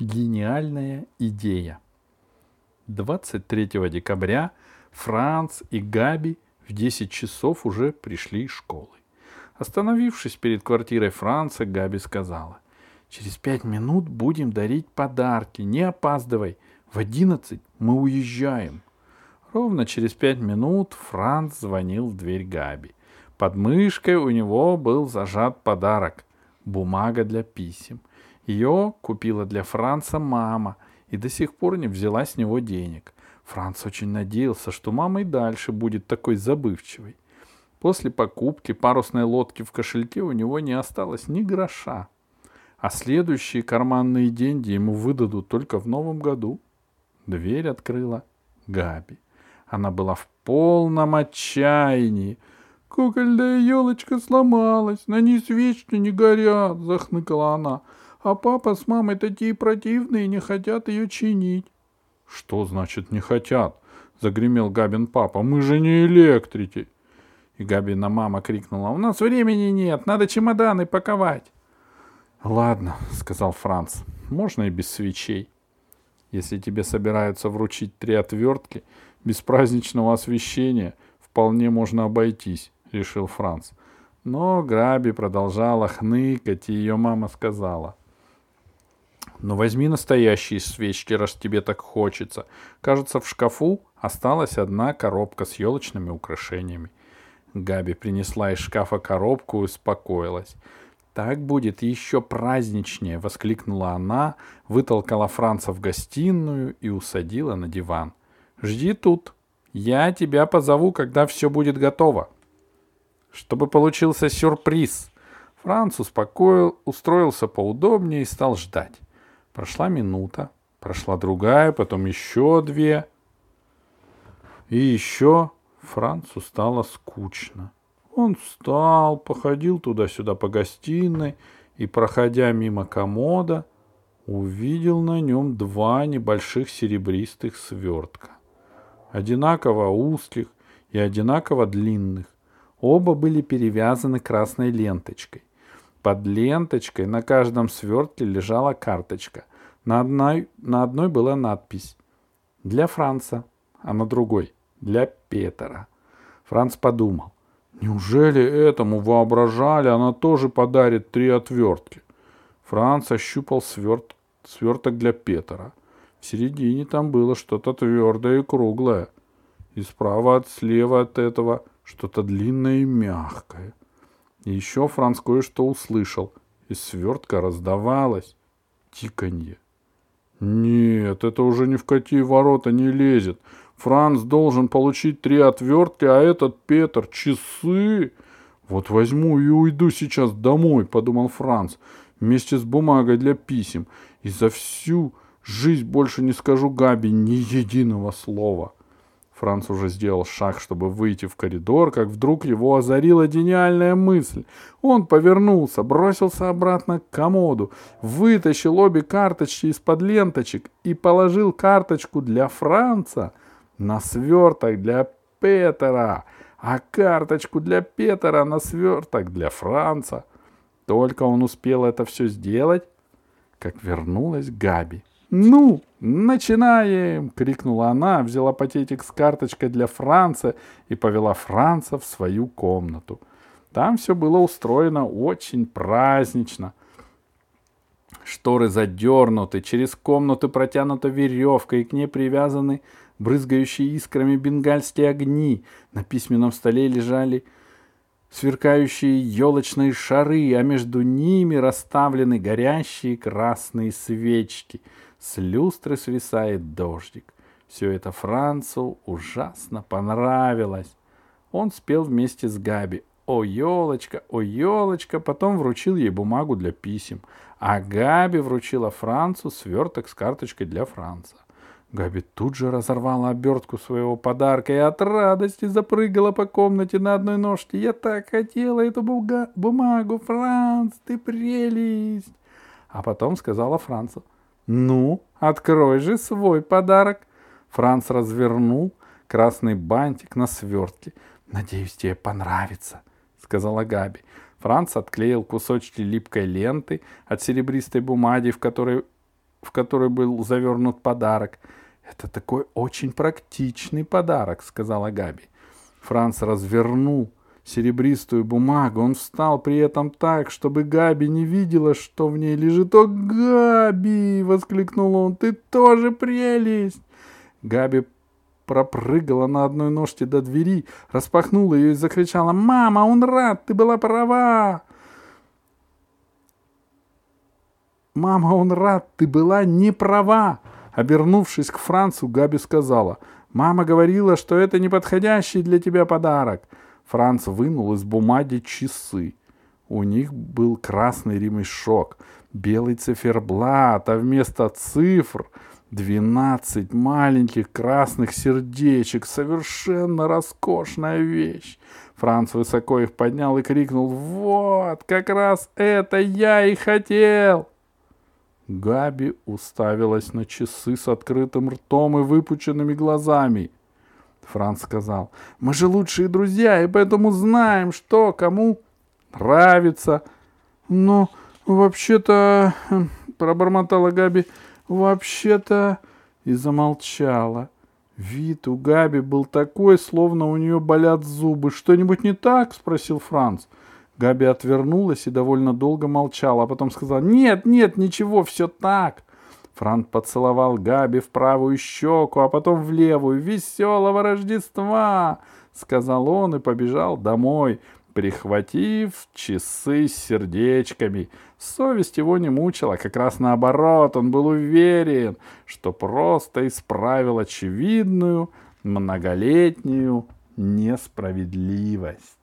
Гениальная идея. 23 декабря Франц и Габи в 10 часов уже пришли из школы. Остановившись перед квартирой Франца, Габи сказала, «Через пять минут будем дарить подарки, не опаздывай. В одиннадцать мы уезжаем». Ровно через пять минут Франц звонил в дверь Габи. Под мышкой у него был зажат подарок — бумага для писем. Ее купила для Франца мама и до сих пор не взяла с него денег. Франц очень надеялся, что мама и дальше будет такой забывчивой. После покупки парусной лодки в кошельке у него не осталось ни гроша. А следующие карманные деньги ему выдадут только в новом году. Дверь открыла Габи. Она была в полном отчаянии. «Кукольная елочка сломалась, на ней свечи не горят», — захныкала она а папа с мамой такие противные, не хотят ее чинить. — Что значит не хотят? — загремел Габин папа. — Мы же не электрики. И Габина мама крикнула. — У нас времени нет, надо чемоданы паковать. — Ладно, — сказал Франц, — можно и без свечей. Если тебе собираются вручить три отвертки, без праздничного освещения вполне можно обойтись, — решил Франц. Но Граби продолжала хныкать, и ее мама сказала. Но возьми настоящие свечки, раз тебе так хочется. Кажется, в шкафу осталась одна коробка с елочными украшениями. Габи принесла из шкафа коробку и успокоилась. «Так будет еще праздничнее!» — воскликнула она, вытолкала Франца в гостиную и усадила на диван. «Жди тут. Я тебя позову, когда все будет готово». Чтобы получился сюрприз. Франц успокоил, устроился поудобнее и стал ждать. Прошла минута, прошла другая, потом еще две. И еще Францу стало скучно. Он встал, походил туда-сюда по гостиной и, проходя мимо комода, увидел на нем два небольших серебристых свертка. Одинаково узких и одинаково длинных. Оба были перевязаны красной ленточкой. Под ленточкой на каждом свертке лежала карточка. На одной, на одной была надпись «Для Франца», а на другой «Для Петера». Франц подумал, неужели этому воображали, она тоже подарит три отвертки? Франц ощупал сверт, сверток для Петера. В середине там было что-то твердое и круглое. И справа от слева от этого что-то длинное и мягкое. И еще Франц кое-что услышал. Из свертка раздавалось тиканье. Нет, это уже ни в какие ворота не лезет. Франц должен получить три отвертки, а этот Петр — часы. Вот возьму и уйду сейчас домой, подумал Франц, вместе с бумагой для писем. И за всю жизнь больше не скажу Габи ни единого слова. — Франц уже сделал шаг, чтобы выйти в коридор, как вдруг его озарила гениальная мысль. Он повернулся, бросился обратно к комоду, вытащил обе карточки из-под ленточек и положил карточку для Франца на сверток для Петера, а карточку для Петера на сверток для Франца. Только он успел это все сделать, как вернулась Габи. «Ну, начинаем!» — крикнула она, взяла пакетик с карточкой для Франца и повела Франца в свою комнату. Там все было устроено очень празднично. Шторы задернуты, через комнату протянута веревка, и к ней привязаны брызгающие искрами бенгальские огни. На письменном столе лежали сверкающие елочные шары, а между ними расставлены горящие красные свечки — с люстры свисает дождик. Все это Францу ужасно понравилось. Он спел вместе с Габи «О, елочка, о, елочка», потом вручил ей бумагу для писем, а Габи вручила Францу сверток с карточкой для Франца. Габи тут же разорвала обертку своего подарка и от радости запрыгала по комнате на одной ножке. «Я так хотела эту бумагу, Франц, ты прелесть!» А потом сказала Францу — «Ну, открой же свой подарок!» Франц развернул красный бантик на свертке. «Надеюсь, тебе понравится», — сказала Габи. Франц отклеил кусочки липкой ленты от серебристой бумаги, в которой в который был завернут подарок. «Это такой очень практичный подарок», — сказала Габи. Франц развернул серебристую бумагу. Он встал при этом так, чтобы Габи не видела, что в ней лежит. «О, Габи!» — воскликнул он. «Ты тоже прелесть!» Габи пропрыгала на одной ножке до двери, распахнула ее и закричала «Мама, он рад! Ты была права!» «Мама, он рад! Ты была не права!» Обернувшись к Францу, Габи сказала «Мама говорила, что это неподходящий для тебя подарок». Франц вынул из бумаги часы. У них был красный ремешок, белый циферблат, а вместо цифр двенадцать маленьких красных сердечек. Совершенно роскошная вещь. Франц высоко их поднял и крикнул «Вот, как раз это я и хотел!» Габи уставилась на часы с открытым ртом и выпученными глазами. Франц сказал. «Мы же лучшие друзья, и поэтому знаем, что кому нравится». «Ну, вообще-то...» — пробормотала Габи. «Вообще-то...» И замолчала. Вид у Габи был такой, словно у нее болят зубы. «Что-нибудь не так?» — спросил Франц. Габи отвернулась и довольно долго молчала, а потом сказала «Нет, нет, ничего, все так». Франк поцеловал Габи в правую щеку, а потом в левую. «Веселого Рождества!» — сказал он и побежал домой, прихватив часы с сердечками. Совесть его не мучила, как раз наоборот, он был уверен, что просто исправил очевидную многолетнюю несправедливость.